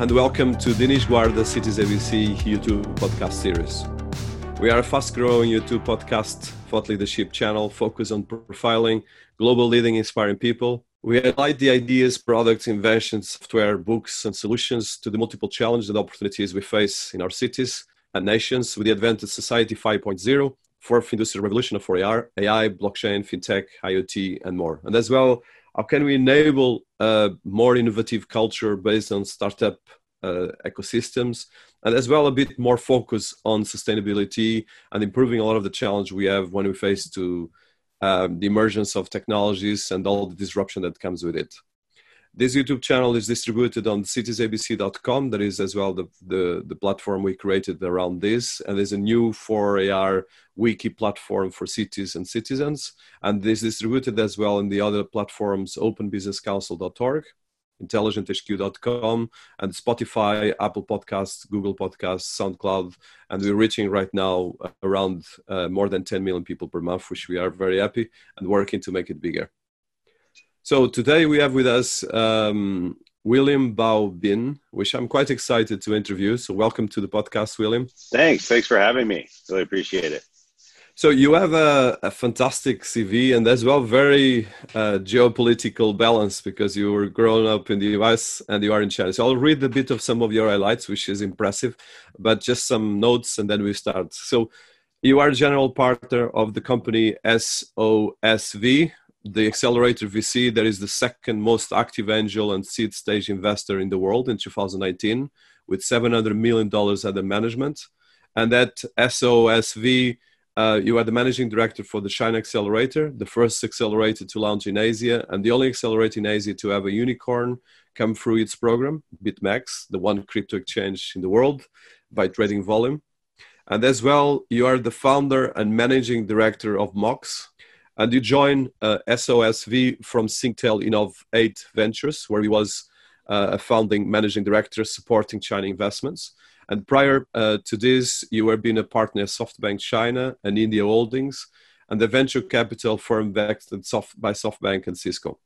And welcome to Dinis Guarda Cities ABC YouTube podcast series. We are a fast growing YouTube podcast, thought leadership channel focused on profiling global leading inspiring people. We highlight the ideas, products, inventions, software, books, and solutions to the multiple challenges and opportunities we face in our cities and nations with the advent of Society 5.0, fourth industrial revolution of 4IR, AI, blockchain, fintech, IoT, and more. And as well, how can we enable a more innovative culture based on startup uh, ecosystems and as well a bit more focus on sustainability and improving a lot of the challenge we have when we face to um, the emergence of technologies and all the disruption that comes with it. This YouTube channel is distributed on citiesabc.com. That is as well the, the, the platform we created around this. And there's a new 4IR wiki platform for cities and citizens. And this is distributed as well in the other platforms, openbusinesscouncil.org, intelligenthq.com, and Spotify, Apple Podcasts, Google Podcasts, SoundCloud. And we're reaching right now around uh, more than 10 million people per month, which we are very happy and working to make it bigger. So today we have with us um, William Bao Bean, which I'm quite excited to interview. So welcome to the podcast, William. Thanks. Thanks for having me. Really appreciate it. So you have a, a fantastic CV and as well very uh, geopolitical balance because you were grown up in the US and you are in China. So I'll read a bit of some of your highlights, which is impressive, but just some notes and then we start. So you are general partner of the company SOSV, the accelerator VC that is the second most active angel and seed stage investor in the world in 2019 with 700 million dollars under management and that SOSV uh, you are the managing director for the Chinaccelerator, the first accelerator to launch in Asia, and the only accelerator in Asia to have a unicorn come through its program, BitMEX, the one crypto exchange in the world by trading volume. And as well, you are the founder and managing director of MOX, and you joined uh, SOSV from Singtel Innov 8 Ventures, where he was uh, a founding managing director supporting China investments. And prior uh, to this, you were being a partner at SoftBank China and India Holdings, and the venture capital firm backed by SoftBank and Cisco.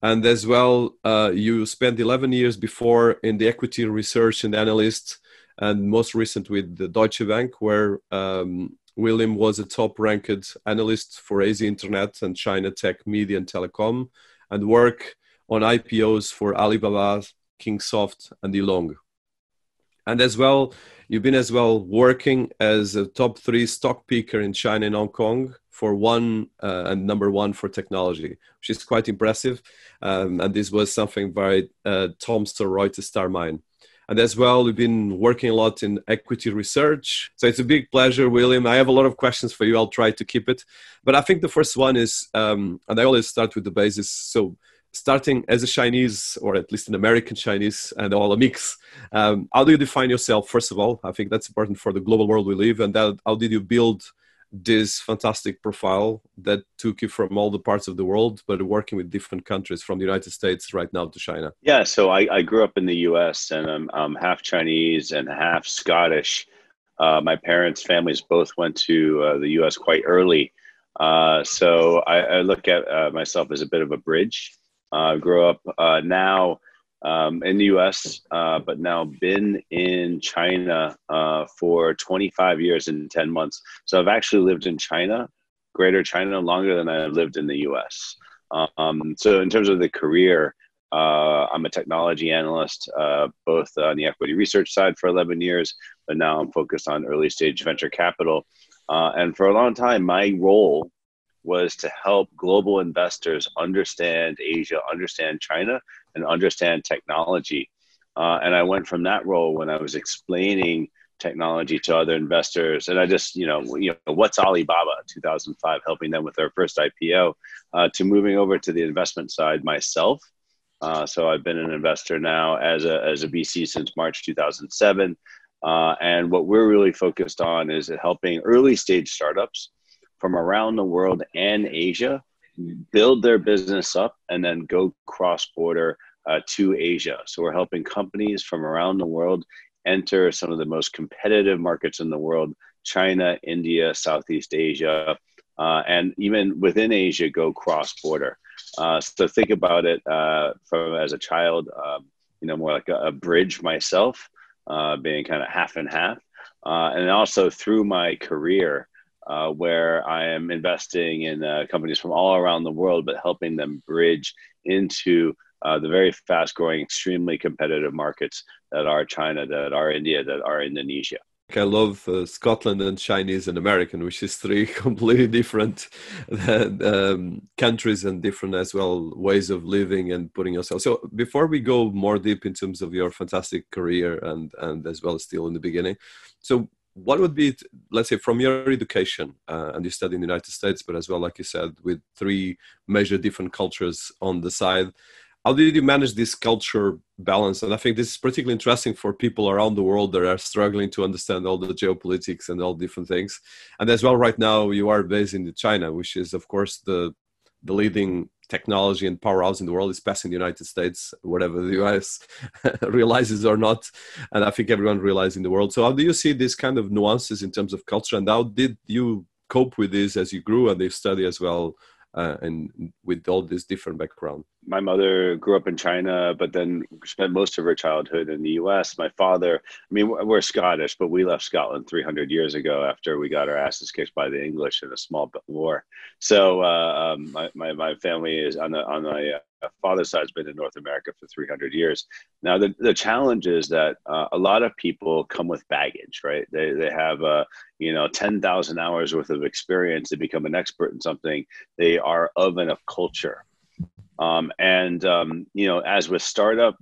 And as well, uh, you spent 11 years before in the equity research and analyst, and most recent with the Deutsche Bank, where um, William was a top ranked analyst for Asia Internet and China Tech Media and Telecom and work on IPOs for Alibaba, Kingsoft, and eLong. And as well, you've been as well working as a top three stock picker in China and Hong Kong for one uh, and number one for technology, which is quite impressive. Um, and this was something by uh, Thomson Reuters StarMine. And as well, we've been working a lot in equity research. So it's a big pleasure, William. I have a lot of questions for you. I'll try to keep it. But I think the first one is, um, and I always start with the basis. So starting as a Chinese, or at least an American Chinese, and all a mix, um, how do you define yourself, first of all? I think that's important for the global world we live. And that, how did you build this fantastic profile that took you from all the parts of the world, but working with different countries from the United States right now to China? Yeah, so I, I grew up in the US and I'm, I'm half Chinese and half Scottish. Uh, my parents' families both went to uh, the US quite early. Uh, so I, I, look at uh, myself as a bit of a bridge. I grew up uh, now um, in the US, uh, but now been in China uh, for 25 years and 10 months. So I've actually lived in China, Greater China, longer than I have lived in the US. Um, so in terms of the career, uh, I'm a technology analyst, uh, both on the equity research side for 11 years, but now I'm focused on early stage venture capital. Uh, and for a long time, my role was to help global investors understand Asia, understand China, and understand technology. Uh, and I went from that role when I was explaining technology to other investors, and I just, you know, you know, what's Alibaba? 2005, helping them with their first IPO, uh, to moving over to the investment side myself. Uh, so I've been an investor now as a as a VC since March 2007. Uh, and what we're really focused on is helping early stage startups from around the world and Asia build their business up and then go cross border uh, to Asia. So we're helping companies from around the world enter some of the most competitive markets in the world China, India, Southeast Asia, uh, and even within Asia, go cross border. Uh, so think about it uh, from as a child. Um, you know, more like a, a bridge myself, uh, being kind of half and half. Uh, and also through my career, uh, where I am investing in uh, companies from all around the world, but helping them bridge into uh, the very fast growing, extremely competitive markets that are China, that are India, that are Indonesia. I love uh, Scotland and Chinese and American, which is three completely different um, countries and different as well ways of living and putting yourself. So before we go more deep in terms of your fantastic career and and as well still in the beginning, so what would be let's say from your education uh, and you study in the United States, but as well like you said with three major different cultures on the side how did you manage this culture balance? And i think this is particularly interesting for people around the world that are struggling to understand all the geopolitics and all different things. And as well right now you are based in china which is of course the the leading technology and powerhouse in the world is passing the united states whatever the us realizes or not. And i think everyone realizes in the world. So how do you see these kind of nuances in terms of culture? And how did you cope with this as you grew and you study as well uh, and with all this different background my mother grew up in China, but then spent most of her childhood in the U.S. My father, I mean, we're Scottish, but we left Scotland 300 years ago after we got our asses kicked by the English in a small war. So uh, um, my, my, my family is on the on uh, father's side has been in North America for 300 years. Now the the challenge is that uh, a lot of people come with baggage, right? They they have uh, you know 10,000 hours worth of experience to become an expert in something. They are of and of culture um, and um, you know, as with startup,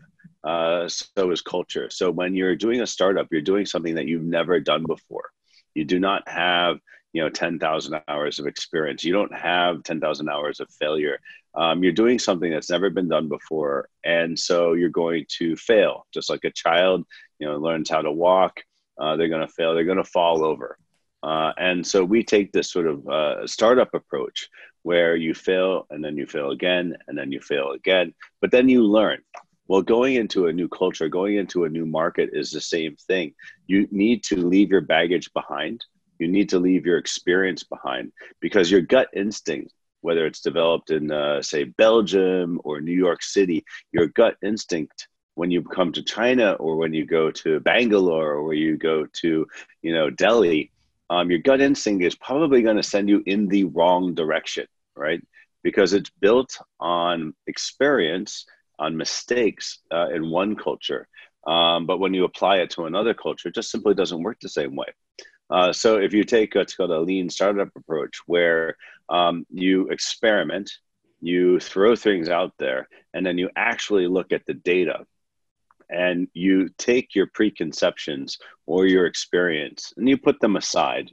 uh, so is culture. So when you're doing a startup, you're doing something that you've never done before. You do not have you know 10,000 hours of experience. You don't have 10,000 hours of failure. Um, you're doing something that's never been done before, and so you're going to fail. Just like a child, you know, learns how to walk, uh, they're going to fail. They're going to fall over. Uh, and so we take this sort of uh, startup approach where you fail and then you fail again and then you fail again, but then you learn. Well, going into a new culture, going into a new market is the same thing. You need to leave your baggage behind. You need to leave your experience behind because your gut instinct, whether it's developed in, uh, say, Belgium or New York City, your gut instinct when you come to China or when you go to Bangalore or you go to, you know, Delhi, um, your gut instinct is probably going to send you in the wrong direction, right? Because it's built on experience, on mistakes uh, in one culture. Um, but when you apply it to another culture, it just simply doesn't work the same way. Uh, so if you take what's called a lean startup approach, where um, you experiment, you throw things out there, and then you actually look at the data and you take your preconceptions or your experience and you put them aside,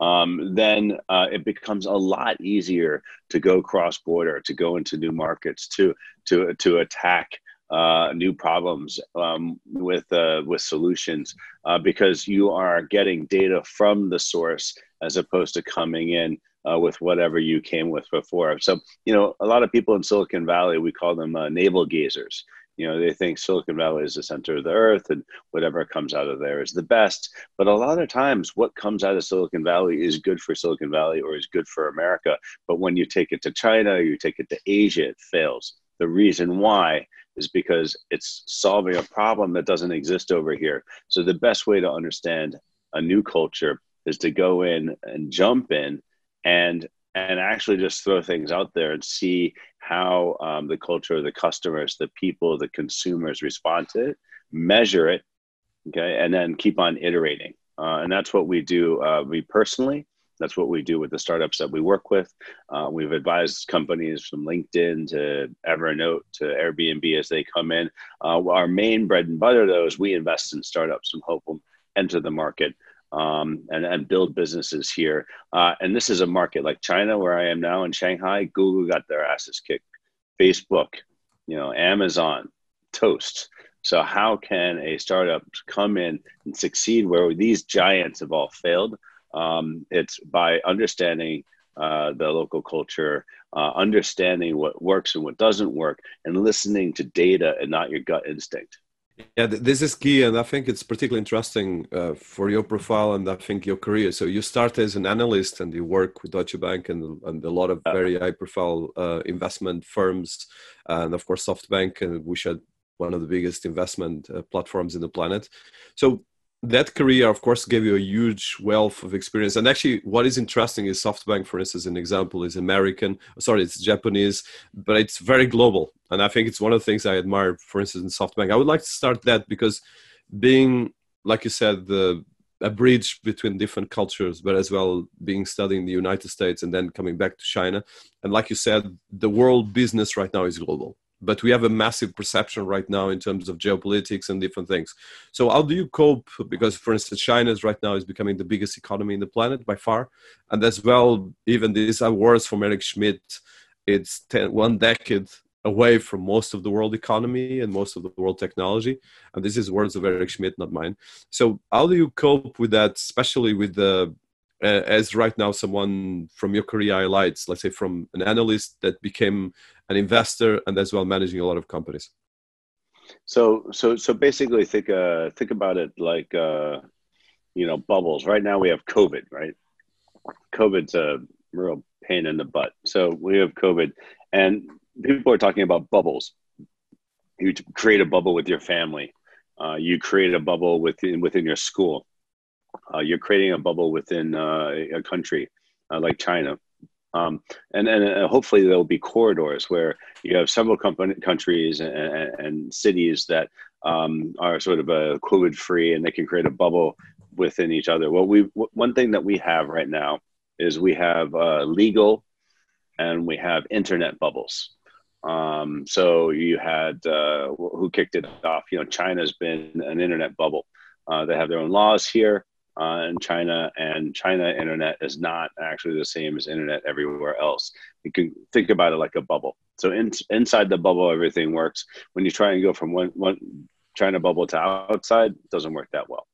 um, then uh, it becomes a lot easier to go cross border, to go into new markets, to to to attack uh, new problems um, with uh, with solutions, uh, because you are getting data from the source as opposed to coming in uh, with whatever you came with before. So, you know, a lot of people in Silicon Valley, we call them uh, navel gazers. You know, they think Silicon Valley is the center of the earth and whatever comes out of there is the best. But a lot of times, what comes out of Silicon Valley is good for Silicon Valley or is good for America. But when you take it to China, you take it to Asia, it fails. The reason why is because it's solving a problem that doesn't exist over here. So the best way to understand a new culture is to go in and jump in and and actually just throw things out there and see how um, the culture, the customers, the people, the consumers respond to it, measure it, okay, and then keep on iterating. Uh, and that's what we do. Uh, we personally, that's what we do with the startups that we work with. Uh, we've advised companies from LinkedIn to Evernote to Airbnb as they come in. Uh, our main bread and butter, though, is we invest in startups and help them enter the market um, and, and build businesses here. Uh, and this is a market like China, where I am now in Shanghai. Google got their asses kicked. Facebook, you know, Amazon, Toast. So how can a startup come in and succeed where these giants have all failed? Um, it's by understanding uh, the local culture, uh, understanding what works and what doesn't work, and listening to data and not your gut instinct. Yeah, this is key, and I think it's particularly interesting uh, for your profile and I think your career. So you start as an analyst, and you work with Deutsche Bank and, and a lot of very high-profile uh, investment firms, and of course SoftBank, uh, which are one of the biggest investment uh, platforms in the planet. So that career, of course, gave you a huge wealth of experience. And actually, what is interesting is SoftBank, for instance, an example is American. Sorry, it's Japanese, but it's very global. And I think it's one of the things I admire, for instance, in SoftBank. I would like to start that because being, like you said, the a bridge between different cultures, but as well being studying the United States and then coming back to China. And like you said, the world business right now is global but we have a massive perception right now in terms of geopolitics and different things. So how do you cope? Because for instance china is right now is becoming the biggest economy in the planet by far. And as well even these awards from eric schmidt it's ten, one decade away from most of the world economy and most of the world technology. And this is words of eric schmidt not mine. So how do you cope with that especially with the uh, as right now someone from your career highlights let's say from an analyst that became an investor and as well managing a lot of companies. So so so basically think uh think about it like uh you know bubbles. Right now we have covid right? Covid's a real pain in the butt. So we have covid and people are talking about bubbles. You create a bubble with your family. Uh, you create a bubble within within your school. Uh, you're creating a bubble within uh, a country uh, like China. Um, and and uh, hopefully there will be corridors where you have several company, countries and, and, cities that um, are sort of a COVID free and they can create a bubble within each other. Well, we one thing that we have right now is we have uh, legal and we have internet bubbles. Um, so you had uh, who kicked it off? You know, China's been an internet bubble. Uh, they have their own laws here uh, in China, and China internet is not actually the same as internet everywhere else. You can think about it like a bubble. So in, inside the bubble, everything works. When you try and go from one, one China bubble to outside, it doesn't work that well.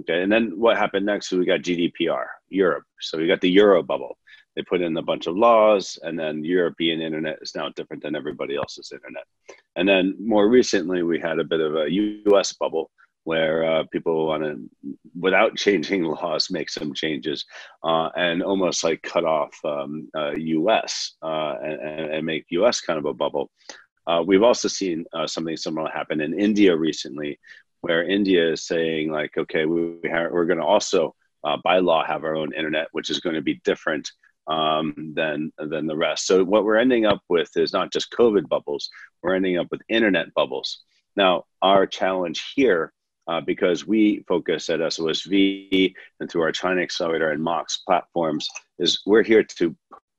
Okay, and then what happened next? So we got GDPR, Europe. So we got the Euro bubble. They put in a bunch of laws, and then European internet is now different than everybody else's internet. And then more recently, we had a bit of a US bubble where uh, people want to, without changing laws, make some changes uh, and almost like cut off um, uh, U.S. Uh, and, and, make U.S. kind of a bubble. Uh, we've also seen uh, something similar happen in India recently, where India is saying like, okay, we, we we're going to also by law have our own internet, which is going to be different um, than than the rest. So what we're ending up with is not just COVID bubbles; we're ending up with internet bubbles. Now, our challenge here uh, because we focus at SOSV and through our Chinaccelerator and Mox platforms is we're here to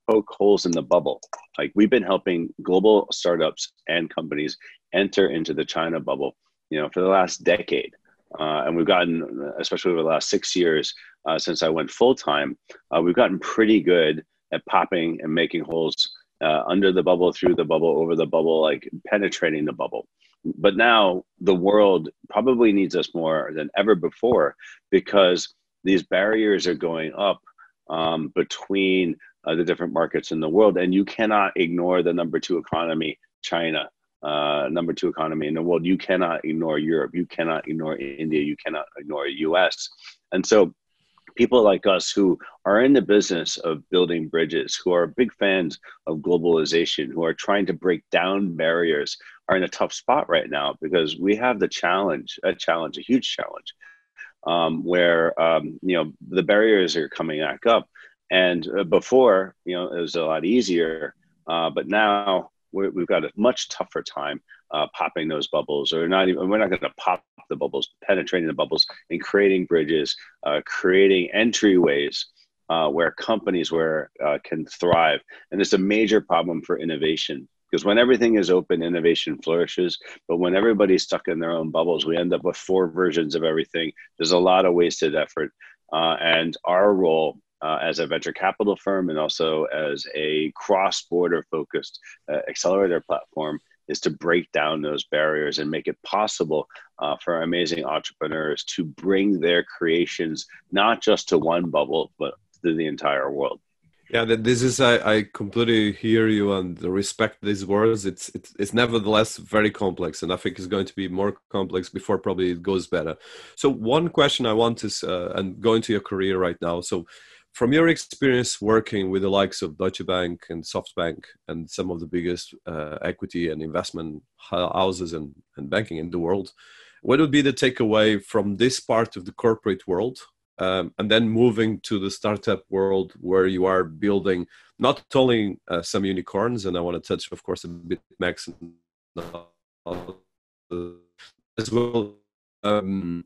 poke holes in the bubble. Like we've been helping global startups and companies enter into the China bubble, you know, for the last decade. Uh, and we've gotten, especially over the last six years uh, since I went full time, uh, we've gotten pretty good at popping and making holes uh, under the bubble, through the bubble, over the bubble, like penetrating the bubble but now the world probably needs us more than ever before because these barriers are going up um, between uh, the different markets in the world. And you cannot ignore the number two economy china uh, number two economy in the world. You cannot ignore europe. You cannot ignore india. You cannot ignore us and so people like us who are in the business of building bridges, who are big fans of globalization, who are trying to break down barriers, are in a tough spot right now because we have the challenge, a challenge, a huge challenge, um, where um, you know the barriers are coming back up. And uh, before, you know, it was a lot easier, uh, but now we have got a much tougher time uh, popping those bubbles, or not even. We're not going to pop the bubbles, penetrating the bubbles, and creating bridges, uh, creating entryways uh, where companies where uh, can thrive. And it's a major problem for innovation because when everything is open, innovation flourishes. But when everybody's stuck in their own bubbles, we end up with four versions of everything. There's a lot of wasted effort, uh, and our role uh, as a venture capital firm and also as a cross-border focused uh, accelerator platform is to break down those barriers and make it possible uh, for amazing entrepreneurs to bring their creations not just to one bubble but to the entire world yeah this is i, I completely hear you and respect these words. It's, it's it's nevertheless very complex and i think it's going to be more complex before probably it goes better. So one question i want is uh, and going to your career right now. So from your experience working with the likes of Deutsche Bank and SoftBank and some of the biggest uh, equity and investment houses and, and banking in the world, what would be the takeaway from this part of the corporate world um, and then moving to the startup world where you are building not only uh, some unicorns and i want to touch of course a bit max as well um,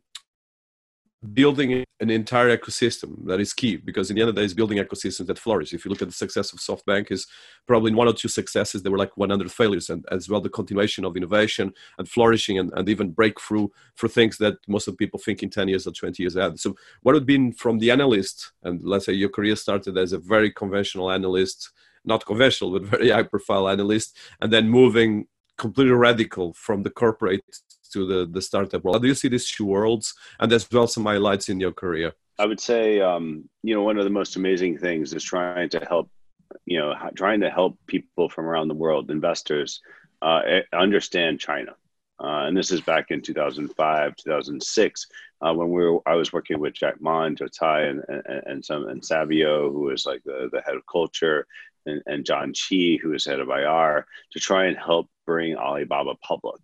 building an entire ecosystem that is key because in the end of the day is building ecosystems that flourish. If you look at the success of softbank is probably in one or two successes there were like 100 failures and as well the continuation of innovation and flourishing and, and even breakthrough for things that most of people think in 10 years or 20 years ahead so what would be from the analyst and let's say your career started as a very conventional analyst not conventional but very high profile analyst and then moving completely radical from the corporate to the the startup world. How do you see these two worlds, and as well some highlights in your career? I would say, um, you know, one of the most amazing things is trying to help, you know, trying to help people from around the world, investors, uh, understand China. Uh, and this is back in 2005, 2006, uh, when we were, I was working with Jack Ma and Joe Tsai and, and, and some and Savio, who was like the, the head of culture, and, and John Chi, who was head of IR, to try and help bring Alibaba public.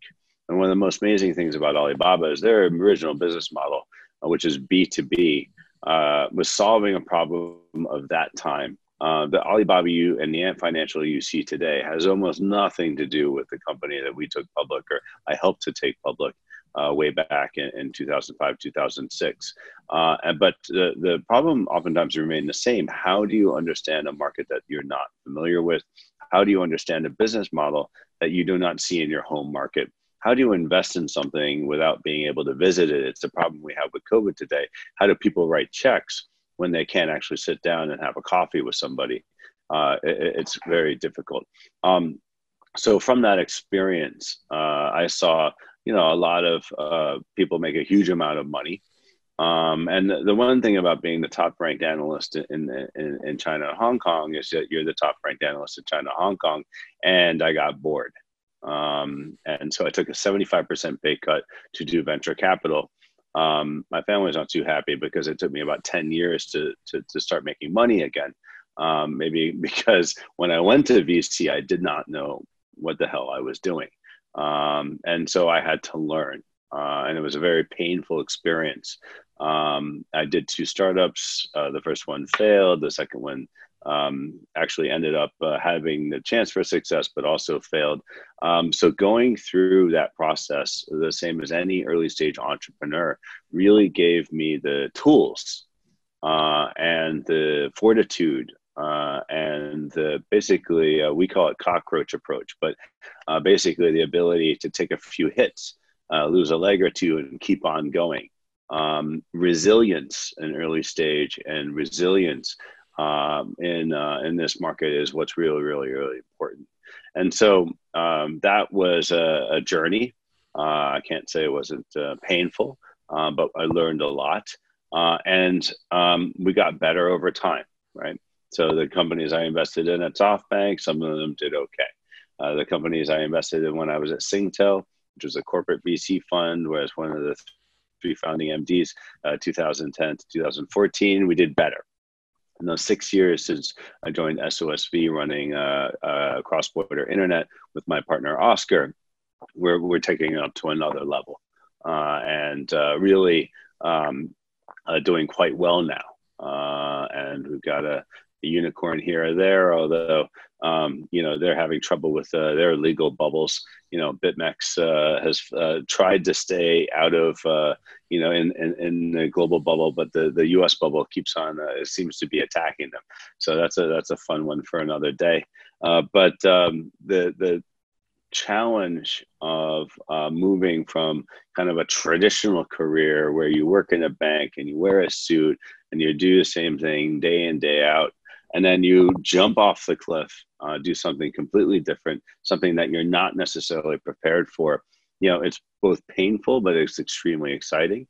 And one of the most amazing things about Alibaba is their original business model, uh, which is B2B, uh, was solving a problem of that time. Uh, the Alibaba you and the Ant Financial you see today has almost nothing to do with the company that we took public or I helped to take public uh, way back in, in 2005, 2006. Uh, and, but the, the problem oftentimes remains the same. How do you understand a market that you're not familiar with? How do you understand a business model that you do not see in your home market? How do you invest in something without being able to visit it? It's the problem we have with COVID today. How do people write checks when they can't actually sit down and have a coffee with somebody? Uh, it, it's very difficult. Um, so from that experience, uh, I saw you know a lot of uh, people make a huge amount of money. Um, and the, one thing about being the top ranked analyst in, in, in China and Hong Kong is that you're the top ranked analyst in China and Hong Kong. And I got bored. Um, and so I took a 75% pay cut to do venture capital. Um, my family was not too happy because it took me about 10 years to, to, to start making money again. Um, maybe because when I went to VC, I did not know what the hell I was doing. Um, and so I had to learn. Uh, and it was a very painful experience. Um, I did two startups. Uh, the first one failed. The second one um, actually ended up uh, having the chance for success, but also failed. Um, so going through that process, the same as any early stage entrepreneur, really gave me the tools uh, and the fortitude. Uh, and the, basically, uh, we call it cockroach approach, but uh, basically the ability to take a few hits, uh, lose a leg or two, and keep on going. Um, resilience in early stage and resilience um, in uh, in this market is what's really really really important. And so um, that was a, a journey. Uh, I can't say it wasn't uh, painful, uh, but I learned a lot, uh, and um, we got better over time. Right. So the companies I invested in at SoftBank, some of them did okay. Uh, the companies I invested in when I was at Singtel, which was a corporate VC fund, was one of the three founding MDs, 2010 to 2014, we did better in those six years since I joined SOSV running uh, uh, cross border internet with my partner Oscar, we're, we're taking it up to another level uh, and uh, really um, doing quite well now. And we've got a, a, unicorn here or there, although um, you know they're having trouble with their legal bubbles you know, BitMEX uh, has uh, tried to stay out of, uh, you know, in, in, in, the global bubble, but the, the U.S. bubble keeps on uh, seems to be attacking them. So that's a that's a fun one for another day. Uh, but um, the the challenge of uh, moving from kind of a traditional career where you work in a bank and you wear a suit and you do the same thing day in day out and then you jump off the cliff, uh, do something completely different, something that you're not necessarily prepared for. You know, it's both painful, but it's extremely exciting.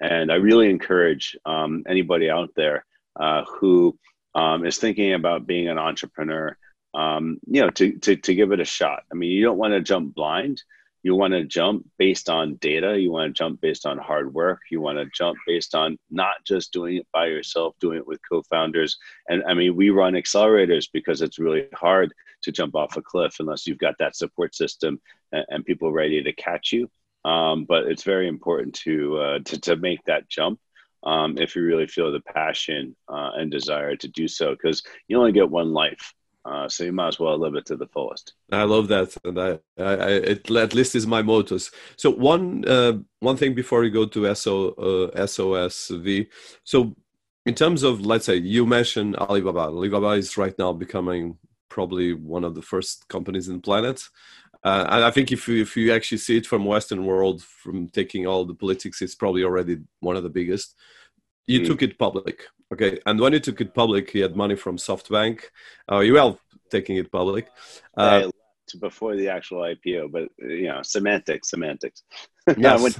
And I really encourage um, anybody out there uh, who um, is thinking about being an entrepreneur, um, you know, to, to, to give it a shot. I mean, you don't want to jump blind, you want to jump based on data you want to jump based on hard work you want to jump based on not just doing it by yourself doing it with co-founders. And i mean we run accelerators because it's really hard to jump off a cliff unless you've got that support system and, and people ready to catch you. Um, but it's very important to, uh, to to make that jump um, if you really feel the passion uh, and desire to do so because you only get one life uh, so you might as well live it to the fullest. I love that, and I, I, I it at least is my mottos. So one, uh, one thing before we go to SO, uh, SOSV. So in terms of, let's say, you mentioned Alibaba. Alibaba is right now becoming probably one of the first companies in the planet. Uh, and I think if you, if you actually see it from Western world, from taking all the politics, it's probably already one of the biggest. You mm. took it public, Okay, and when you took it public, you had money from SoftBank. Uh, you well taking it public. Uh, before the actual IPO, but you know, semantics, semantics. Yes.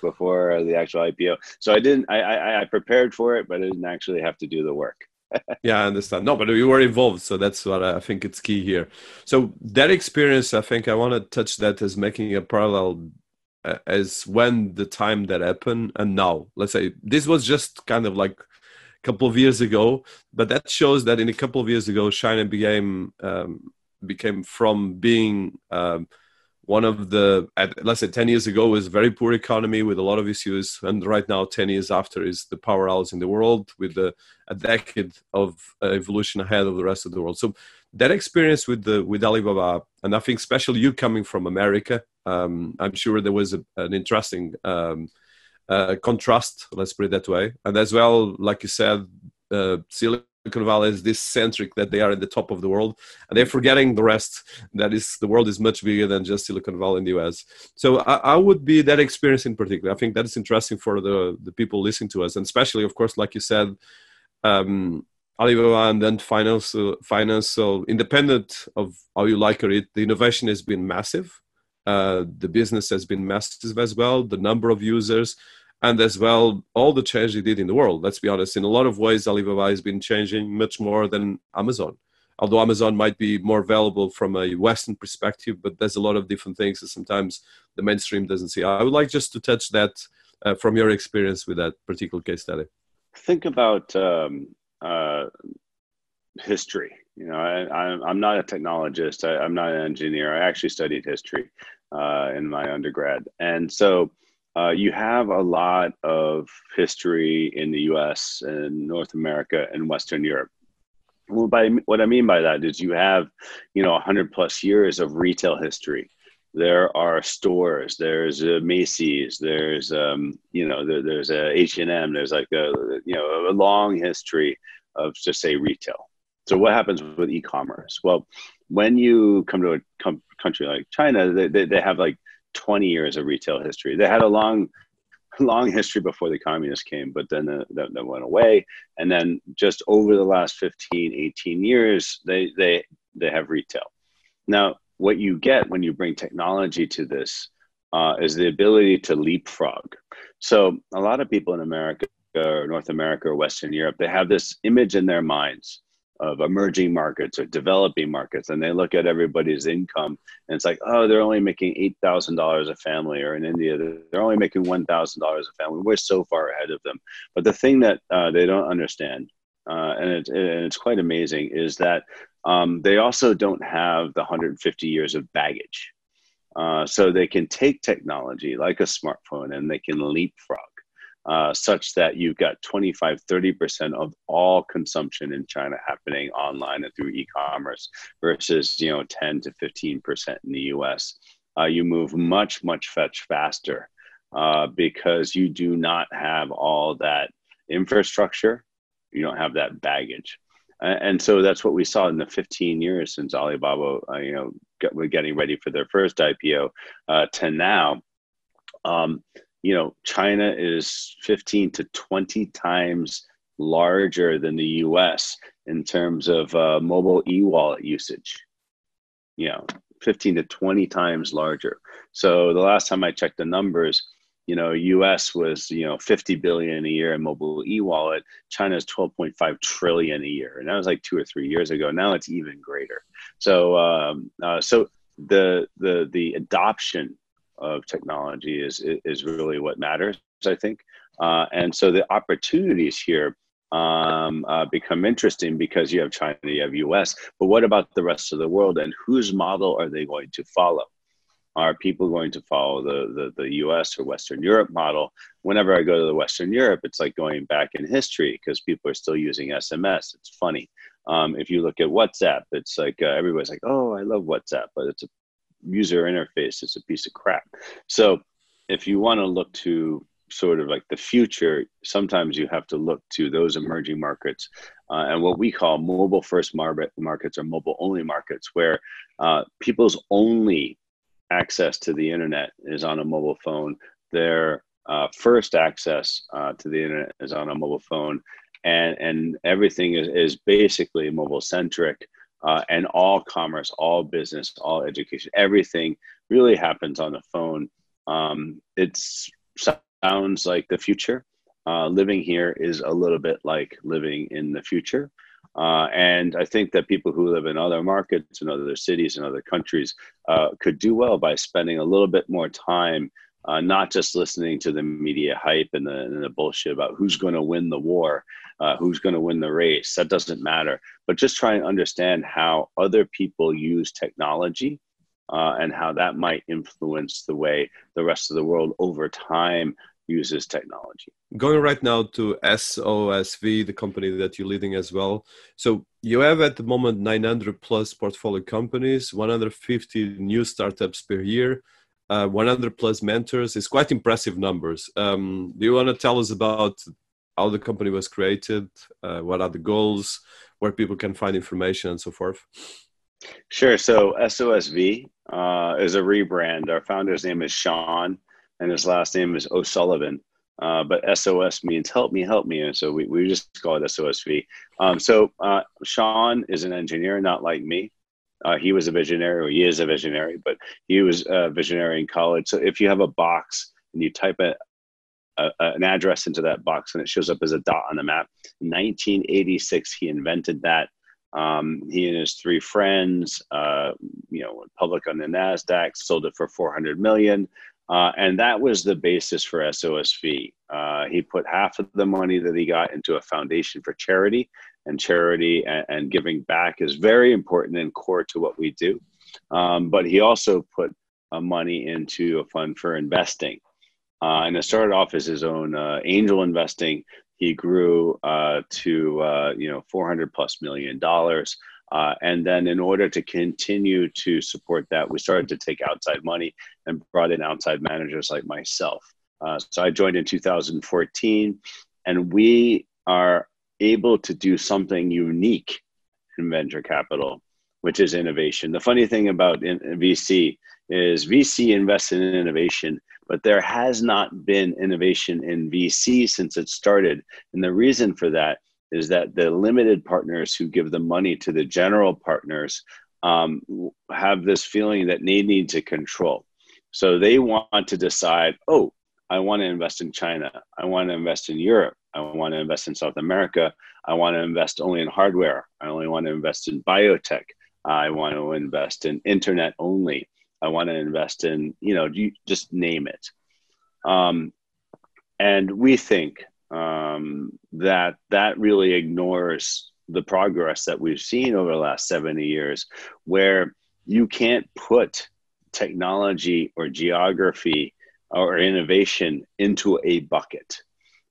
before the actual IPO, so I didn't. I, I I prepared for it, but I didn't actually have to do the work. yeah, I understand. No, but you were involved, so that's what I think it's key here. So that experience, I think I want to touch that as making a parallel as when the time that happened and now. Let's say this was just kind of like a couple of years ago. But that shows that in a couple of years ago, China became um, became from being um, one of the at, let's say 10 years ago was a very poor economy with a lot of issues and right now 10 years after is the powerhouse in the world with a decade of uh, evolution ahead of the rest of the world so that experience with the with alibaba and i think especially you coming from america um, i'm sure there was a, an interesting um, uh, contrast, let's put it that way. And as well, like you said, uh, Silicon Valley is this centric that they are at the top of the world, and they're forgetting the rest. That is, the world is much bigger than just Silicon Valley in the US. So I, I would be that experience in particular. I think that is interesting for the the people listening to us, and especially, of course, like you said. Um, Alibaba and then finance, finance. So independent of how you like it, the innovation has been massive. Uh, the business has been massive as well. The number of users, and as well all the change they did in the world. Let's be honest, in a lot of ways, Alibaba has been changing much more than Amazon. Although Amazon might be more valuable from a Western perspective, but there's a lot of different things that sometimes the mainstream doesn't see. I would like just to touch that uh, from your experience with that particular case study. Think about um, uh, history. You know, I, am not a technologist. I, am not an engineer. I actually studied history uh, in my undergrad, and so uh, you have a lot of history in the US and North America and Western Europe. Well, by what I mean by that is you have, you know, 100 plus years of retail history. There are stores. There's a Macy's. There's, um, you know, there, there's a H&M. There's like a, you know, a long history of just say retail. So what happens with e-commerce? Well, when you come to a com- country like China, they, they, they have like 20 years of retail history. They had a long, long history before the communists came, but then uh, that, that went away. And then just over the last 15, 18 years, they, they, they have retail. Now, what you get when you bring technology to this uh, is the ability to leapfrog. So a lot of people in America or North America or Western Europe, they have this image in their minds of emerging markets or developing markets and they look at everybody's income and it's like oh they're only making $8000 a family or in india they're only making $1000 a family. We're so far ahead of them. But the thing that uh, they don't understand uh, and, and it's quite amazing is that um, they also don't have the 150 years of baggage. Uh, so they can take technology like a smartphone and they can leapfrog uh, such that you've got 25, 30% of all consumption in China happening online and through e-commerce versus, you know, 10 to 15% in the US. Uh, you move much, much fetch faster uh, because you do not have all that infrastructure. You don't have that baggage. And so that's what we saw in the 15 years since Alibaba, uh, you know, get, getting ready for their first IPO uh, to now. Um, you know, China is 15 to 20 times larger than the US in terms of uh, mobile e wallet usage. You know, 15 to 20 times larger. So the last time I checked the numbers, you know, US was, you know, 50 billion a year in mobile e-wallet. China's 12.5 trillion a year. And that was like two or three years ago. Now it's even greater. So, um, uh, so the, the, the adoption of technology is is really what matters. I think, uh, and so the opportunities here um, uh, become interesting because you have China, you have U.S. But what about the rest of the world, and whose model are they going to follow? Are people going to follow the, the, the US or Western Europe model? Whenever I go to the Western Europe, it's like going back in history because people are still using SMS. It's funny. Um, if you look at WhatsApp, it's like uh, everybody's like, oh, I love WhatsApp, but it's a user interface, is a piece of crap. So if you want to look to sort of like the future, sometimes you have to look to those emerging markets uh, and what we call mobile first market markets or mobile only markets, where uh, people's only access to the internet is on a mobile phone. Their uh, first access uh, to the internet is on a mobile phone, and and everything is, is basically mobile centric. Uh, and all commerce, all business, all education, everything really happens on the phone. Um, it sounds like the future. Uh, living here is a little bit like living in the future. Uh, and I think that people who live in other markets and other cities and other countries uh, could do well by spending a little bit more time, uh, not just listening to the media hype and the, and the bullshit about who's going to win the war, uh, who's going to win the race. That doesn't matter. But just try and understand how other people use technology uh, and how that might influence the way the rest of the world over time uses technology. Going right now to SOSV, the company that you're leading as well. So you have at the moment 900 plus portfolio companies, 150 new startups per year, uh, 100 plus mentors. It's quite impressive numbers. Um, do you want to tell us about how the company was created? Uh, what are the goals? Where people can find information and so forth? Sure. So SOSV uh, is a rebrand. Our founder's name is Sean and his last name is O'Sullivan. Uh, but SOS means help me, help me. And so we, we just call it SOSV. Um, so uh, Sean is an engineer, not like me. Uh, he was a visionary, or he is a visionary, but he was a visionary in college. So if you have a box and you type a, a, an address into that box and it shows up as a dot on the map, 1986, he invented that. Um, he and his three friends, uh, you know, public on the Nasdaq, sold it for 400 million. Uh, and that was the basis for SOSV. Uh, he put half of the money that he got into a foundation for charity, and charity and, and giving back is very important and core to what we do. Um, but he also put uh, money into a fund for investing. Uh, and it started off as his own uh, angel investing. He grew uh, to you know 400 plus million dollars. Uh, and then, in order to continue to support that, we started to take outside money and brought in outside managers like myself. Uh, so I joined in 2014, and we are able to do something unique in venture capital, which is innovation. The funny thing about in VC is VC invests in innovation, but there has not been innovation in VC since it started. And the reason for that is that the limited partners who give the money to the general partners um, have this feeling that they need to control. So they want to decide, oh, I want to invest in China. I want to invest in Europe. I want to invest in South America. I want to invest only in hardware. I only want to invest in biotech. I want to invest in internet only. I want to invest in, you know, you just name it. Um, and we think um, that that really ignores the progress that we've seen over the last 70 years where you can't put technology or geography or innovation into a bucket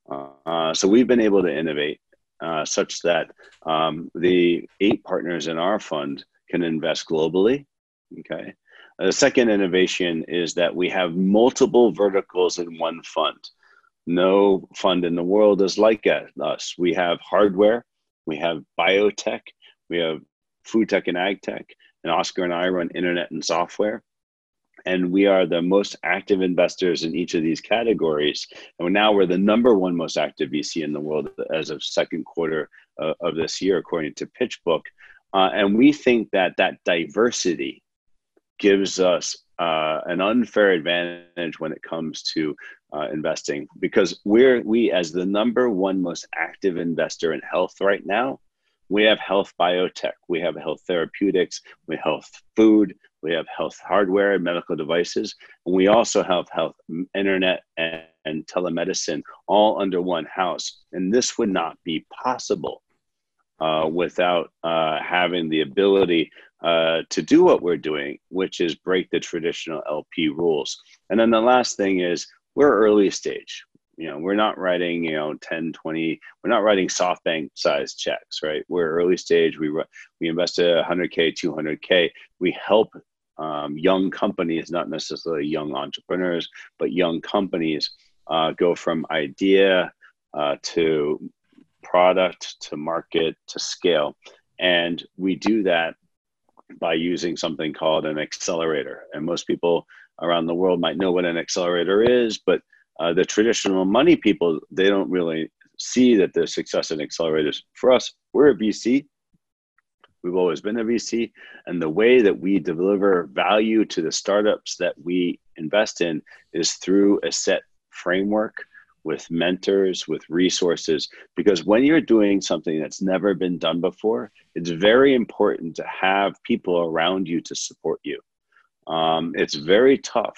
uh, so we've been able to innovate uh, such that um, the eight partners in our fund can invest globally okay the second innovation is that we have multiple verticals in one fund no fund in the world is like us. We have hardware, we have biotech, we have food tech and ag tech, and Oscar and I run internet and software. And we are the most active investors in each of these categories. And now we're the number one most active VC in the world as of second quarter uh, of this year, according to PitchBook. Uh, and we think that that diversity gives us uh, an unfair advantage when it comes to uh, investing because we're we as the number one most active investor in health right now we have health biotech we have health therapeutics we have health food we have health hardware and medical devices, and we also have health internet and, and telemedicine all under one house. And this would not be possible uh, without uh, having the ability uh, to do what we're doing, which is break the traditional LP rules. And then the last thing is we're early stage. You know, we're not writing, you know, 10, 20, we're not writing SoftBank size checks, right? We're early stage. We, we invest invested 100K, 200K. We help um, young companies, not necessarily young entrepreneurs, but young companies uh, go from idea uh, to product to market to scale. And we do that by using something called an accelerator. And most people around the world might know what an accelerator is, but uh, the traditional money people, they don't really see that there's success in accelerators. For us, we're a VC. We've always been a VC. And the way that we deliver value to the startups that we invest in is through a set framework with mentors, with resources. Because when you're doing something that's never been done before, it's very important to have people around you to support you. Um, it's very tough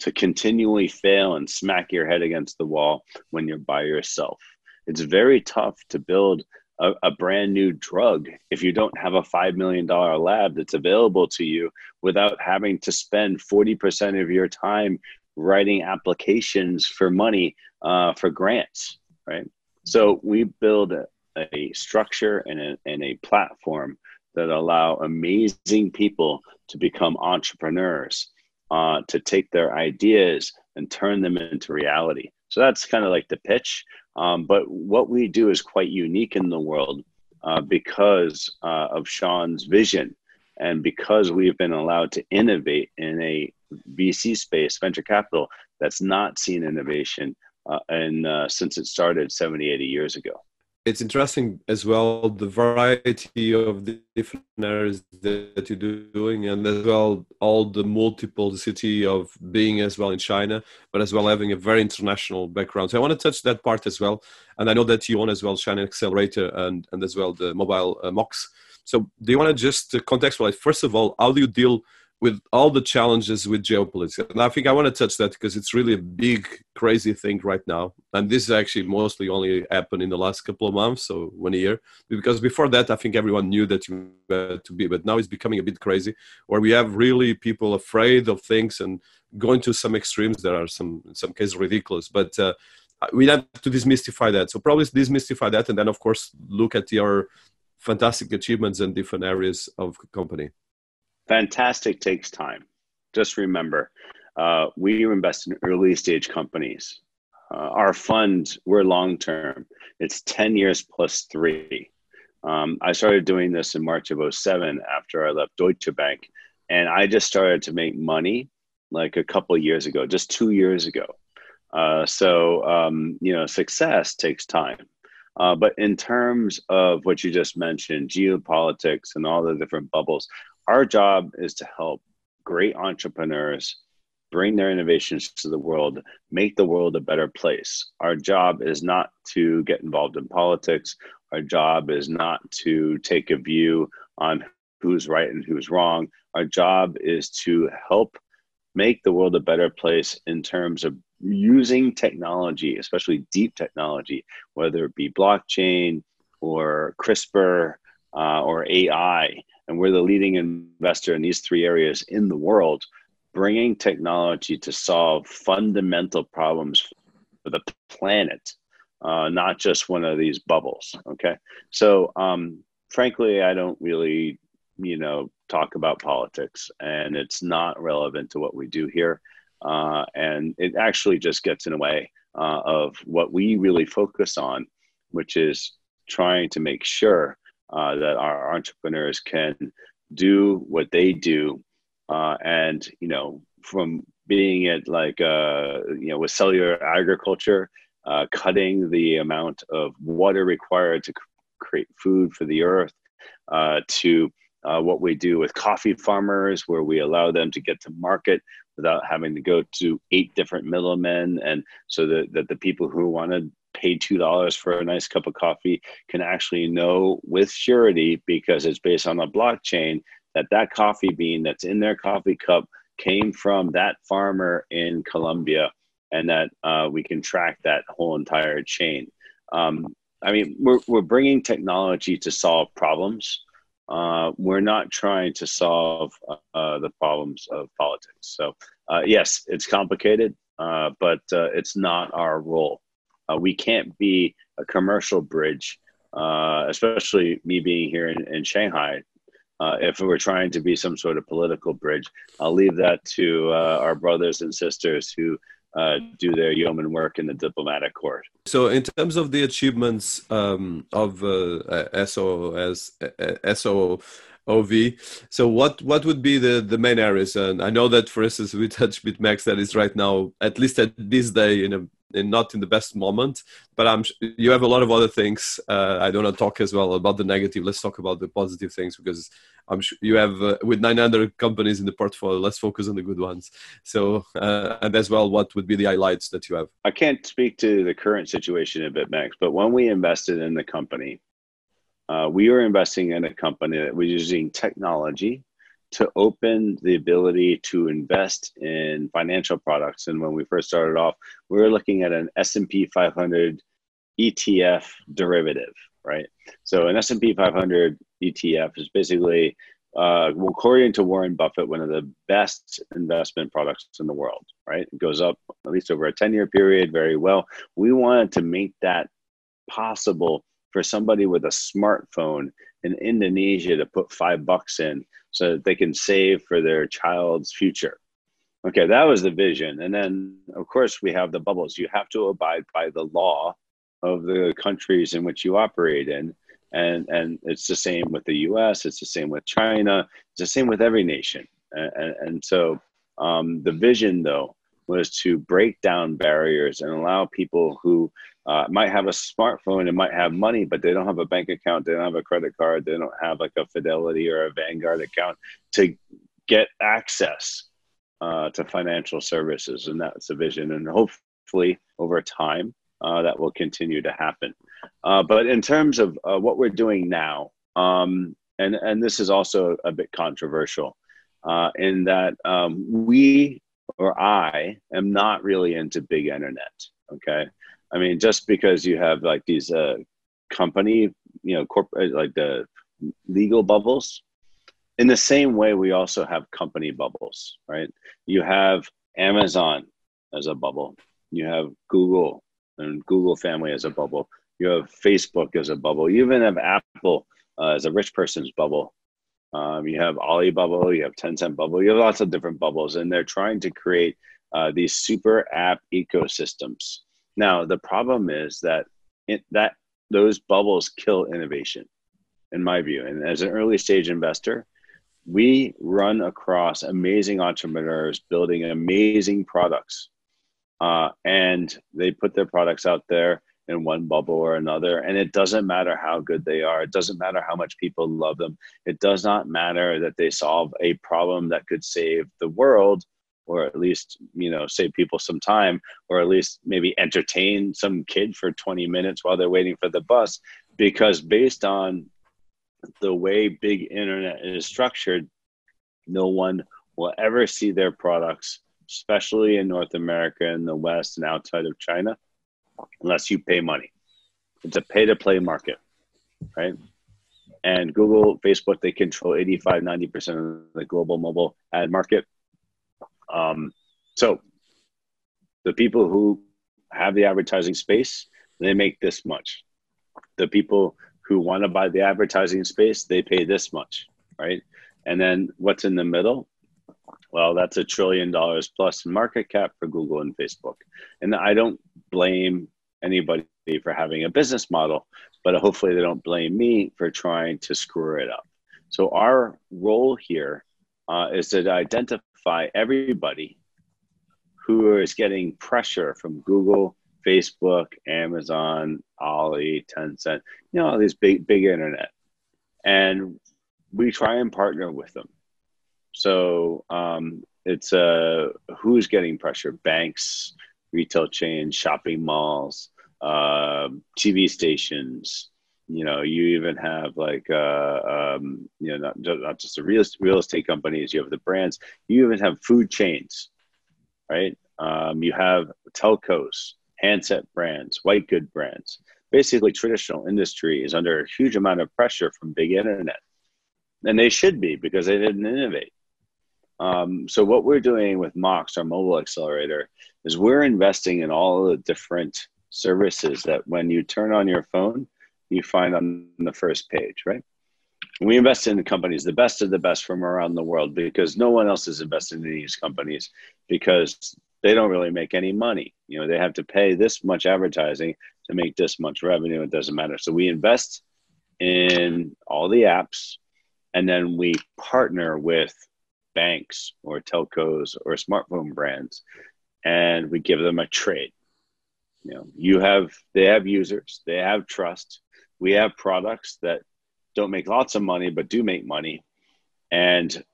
to continually fail and smack your head against the wall when you're by yourself. It's very tough to build a, a, brand new drug if you don't have a $5 million lab that's available to you without having to spend 40% of your time writing applications for money uh, for grants, right? So we build a, a structure and a, and a platform that allow amazing people to become entrepreneurs, uh, to take their ideas and turn them into reality. So that's kind of like the pitch. Um, but what we do is quite unique in the world uh, because uh, of Sean's vision and because we've been allowed to innovate in a VC space, venture capital, that's not seen innovation uh, uh, since it started 70, 80 years ago. It's interesting as well the variety of the different areas that you're doing and as well all the multiplicity of being as well in china but as well having a very international background. So i want to touch that part as well. And i know that you own as well Chinaccelerator and and as well the mobile uh, mox so do you want to just contextualize first of all how do you deal with all the challenges with geopolitics. And I think I want to touch that because it's really a big, crazy thing right now. And this actually mostly only happened in the last couple of months, so one year. Because before that, I think everyone knew that you had to be, but now it's becoming a bit crazy, where we have really people afraid of things and going to some extremes that are some, in some cases, ridiculous. But uh, we have to demystify that. So probably demystify that, and then of course look at your fantastic achievements in different areas of company. Fantastic takes time. Just remember, uh, we invest in early stage companies. Uh, our fund, we're long term. It's 10 years plus three. Um, I started doing this in March of 07 after I left Deutsche Bank. And I just started to make money like a couple years ago, just two years ago. Uh, so, um, you know, success takes time. Uh, but in terms of what you just mentioned, geopolitics and all the different bubbles, our job is to help great entrepreneurs bring their innovations to the world, make the world a better place. Our job is not to get involved in politics. Our job is not to take a view on who's right and who's wrong. Our job is to help make the world a better place in terms of using technology, especially deep technology, whether it be blockchain or CRISPR uh, or AI and we're the leading investor in these three areas in the world, bringing technology to solve fundamental problems for the planet, uh, not just one of these bubbles. Okay, so um, frankly, I don't really, you know, talk about politics, and it's not relevant to what we do here, uh, and it actually just gets in the way uh, of what we really focus on, which is trying to make sure uh, that our entrepreneurs can do what they do. Uh, and you know from being at like uh, you know with cellular agriculture uh, cutting the amount of water required to create food for the earth to uh, what we do with coffee farmers where we allow them to get to market without having to go to eight different middlemen and so that, that the people who want to pay two dollars for a nice cup of coffee can actually know with surety because it's based on a blockchain that that coffee bean that's in their coffee cup came from that farmer in Colombia, and that uh, we can track that whole entire chain. Um, I mean, we're we're bringing technology to solve problems. Uh, we're not trying to solve uh, the problems of politics. So, uh, yes, it's complicated, uh, but uh, it's not our role. we can't be a commercial bridge, especially me being here in, in Shanghai uh, if we're trying to be some sort of political bridge. I'll leave that to uh, our brothers and sisters who uh, do their yeoman work in the diplomatic court. So, in terms of the achievements um, of uh, SOS, SO, OV. So what what would be the the main areas? And I know that for instance we touch BitMEX that is right now at least at this day in a not in the best moment. But I'm you have a lot of other things. Uh, I don't want to talk as well about the negative. Let's talk about the positive things because I'm sure you have uh, with 900 companies in the portfolio. Let's focus on the good ones. So uh, and as well, what would be the highlights that you have? I can't speak to the current situation at BitMEX, but when we invested in the company uh, we were investing in a company that was using technology to open the ability to invest in financial products. And when we first started off, we were looking at an S&P 500 ETF derivative, right? So an S&P 500 ETF is basically, uh, according to Warren Buffett, one of the best investment products in the world, right? It goes up at least over a 10-year period very well. We wanted to make that possible for somebody with a smartphone in Indonesia to put five bucks in so that they can save for their child's future. Okay, that was the vision. And then, of course, we have the bubbles. You have to abide by the law of the countries in which you operate in. And, and it's the same with the US, it's the same with China, it's the same with every nation. And, and, so um, the vision, though, was to break down barriers and allow people who uh, might have a smartphone and might have money, but they don't have a bank account, they don't have a credit card, they don't have like a Fidelity or a Vanguard account to get access uh, to financial services. And that's the vision. And hopefully, over time, uh, that will continue to happen. Uh, but in terms of uh, what we're doing now, um, and, and this is also a bit controversial uh, in that um, we or I am not really into big internet. Okay. I mean, just because you have like these uh, company, you know, corporate, uh, like the legal bubbles, in the same way, we also have company bubbles, right? You have Amazon as a bubble, you have Google and Google family as a bubble, you have Facebook as a bubble, you even have Apple uh, as a rich person's bubble. Um, you have Alibaba, you have Tencent bubble, you have lots of different bubbles, and they're trying to create uh, these super app ecosystems now, the problem is that it, that those bubbles kill innovation, in my view. And as an early stage investor, we run across amazing entrepreneurs building amazing products, uh, and they put their products out there in one bubble or another. And it doesn't matter how good they are. It doesn't matter how much people love them. It does not matter that they solve a problem that could save the world or at least you know save people some time or at least maybe entertain some kid for 20 minutes while they're waiting for the bus. Because based on the way big internet is structured no one will ever see their products especially in north america and the west and outside of china unless you pay money. It's a pay to play market right? And google facebook they control 85 90% of the global mobile ad market um, so the people who have the advertising space, they make this much. The people who want to buy the advertising space, they pay this much, right? And then what's in the middle? Well, that's a trillion dollars plus market cap for Google and Facebook. And I don't blame anybody for having a business model, but hopefully they don't blame me for trying to screw it up. So our role here uh, is to identify identify everybody who is getting pressure from Google, Facebook, Amazon, Ali, Tencent, you know, all these big, big internet. And we try and partner with them. So um, it's uh, who's getting pressure? Banks, retail chains, shopping malls, uh, TV stations, you know, you even have like, uh, um, you know, not, not just the real, real estate companies, you have the brands, you even have food chains, right? Um, you have telcos, handset brands, white good brands. Basically, traditional industry is under a huge amount of pressure from big internet. And they should be because they didn't innovate. Um, so, what we're doing with Mox, our mobile accelerator, is we're investing in all the different services that when you turn on your phone, you find on the first page, right? We invest in the companies, the best of the best from around the world, because no one else is investing in these companies because they don't really make any money. You know, they have to pay this much advertising to make this much revenue. It doesn't matter. So we invest in all the apps, and then we partner with banks or telcos or smartphone brands, and we give them a trade. You know, you have they have users, they have trust we have products that don't make lots of money but do make money. And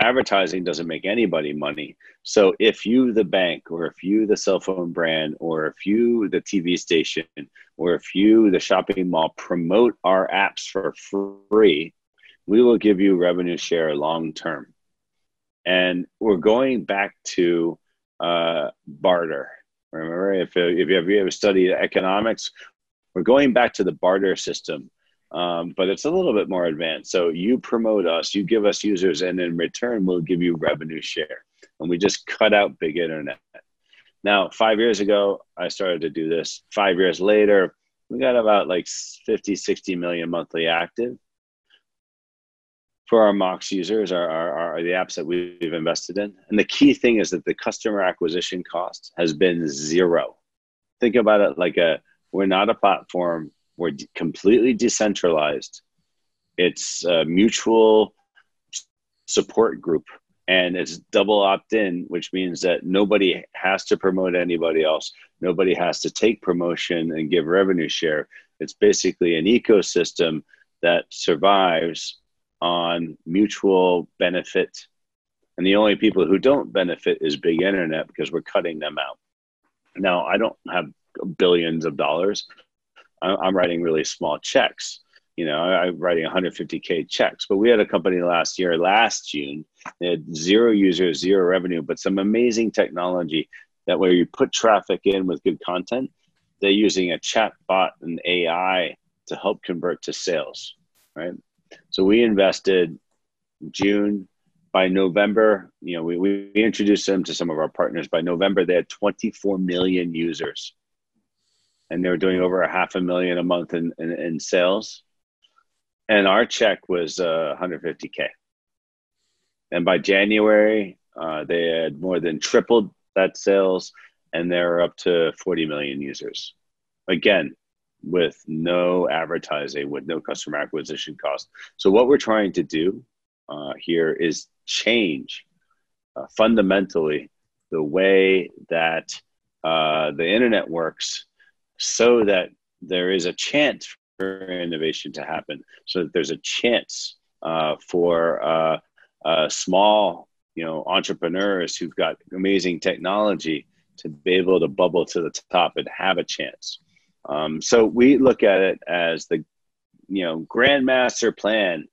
advertising doesn't make anybody money. So if you the bank or if you the cell phone brand or if you the tv station or if you the shopping mall promote our apps for free we will give you revenue share long term. And we're going back to uh, barter. Remember if, if you ever studied economics we're going back to the barter system, um, but it's a little bit more advanced. So you promote us, you give us users, and in return, we'll give you revenue share. And we just cut out big internet. Now, five years ago, I started to do this. Five years later, we got about like 50, 60 million monthly active for our Mox users are, are, are, the apps that we've invested in. And the key thing is that the customer acquisition cost has been zero. Think about it like a we're not a platform. We're de- completely decentralized. It's a mutual support group and it's double opt in, which means that nobody has to promote anybody else. Nobody has to take promotion and give revenue share. It's basically an ecosystem that survives on mutual benefit. And the only people who don't benefit is big internet because we're cutting them out. Now, I don't have billions of dollars. I'm writing really small checks. You know, I'm writing 150k checks. But we had a company last year, last June, they had zero users, zero revenue, but some amazing technology that where you put traffic in with good content, they're using a chat bot and AI to help convert to sales, right? So we invested June. By November, you know, we, we introduced them to some of our partners. By November, they had 24 million users and they were doing over a half a million a month in, in, in sales. And our check was uh, 150K. And by January, uh, they had more than tripled that sales and they're up to 40 million users. Again, with no advertising, with no customer acquisition cost. So, what we're trying to do uh, here is change uh, fundamentally the way that uh, the internet works so that there is a chance for innovation to happen, so that there's a chance uh, for uh, uh, small, you know, entrepreneurs who've got amazing technology to be able to bubble to the top and have a chance. Um, so we look at it as the, you know, grandmaster plan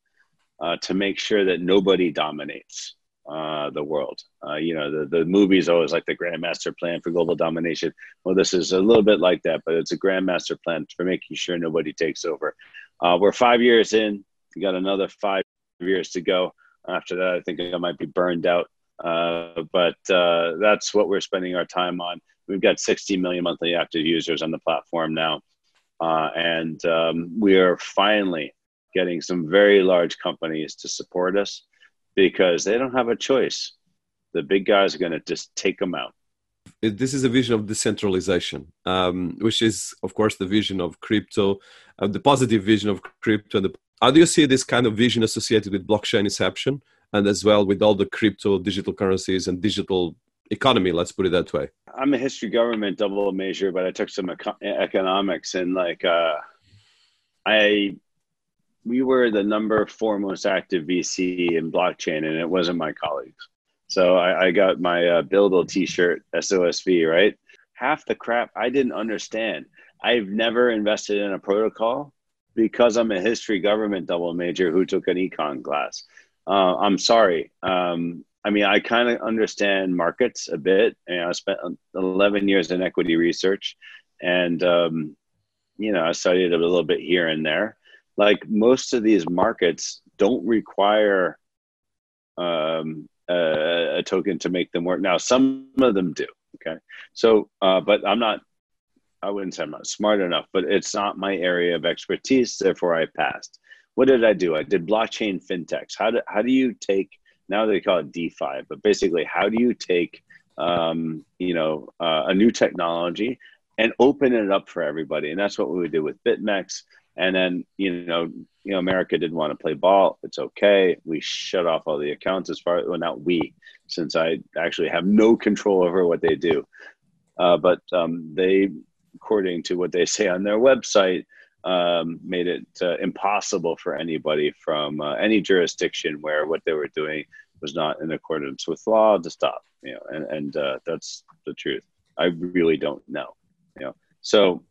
uh, to make sure that nobody dominates uh, the world. Uh, you know, the, the movie is always like the grandmaster plan for global domination. Well, this is a little bit like that, but it's a grandmaster plan for making sure nobody takes over. Uh, we're five years in. We got another five years to go. After that, I think I might be burned out. Uh, but uh, that's what we're spending our time on. We've got 60 million monthly active users on the platform now. Uh, and um, we are finally getting some very large companies to support us because they don't have a choice. The big guys are going to just take them out. This is a vision of decentralization, um, which is, of course, the vision of crypto, uh, the positive vision of crypto. And the, how do you see this kind of vision associated with blockchain inception and as well with all the crypto, digital currencies, and digital economy? Let's put it that way. I'm a history government double major, but I took some eco- economics and like uh, I we were the number four most active VC in blockchain, and it wasn't my colleagues. So I, I got my uh, BUIDL T-shirt, SOSV, right? Half the crap I didn't understand. I've never invested in a protocol because I'm a history government double major who took an econ class. Uh, I'm sorry. Um, I mean, I kind of understand markets a bit. You know, I spent 11 years in equity research, and um, you know, I studied a little bit here and there. Like most of these markets don't require um, a, a, token to make them work. Now, some of them do. Okay, so uh, but I'm not. I wouldn't say I'm not smart enough, but it's not my area of expertise. Therefore, I passed. What did I do? I did blockchain fintechs. How do how do you take now they call it DeFi, but basically, how do you take um, you know uh, a new technology and open it up for everybody? And that's what we did with BitMEX. And then you know you know America didn't want to play ball. It's okay. We shut off all the accounts as far well not we, since I actually have no control over what they do. Uh, but um, they, according to what they say on their website, um, made it uh, impossible for anybody from uh, any jurisdiction where what they were doing was not in accordance with law to stop. You know, and and uh, that's the truth. I really don't know. You know, so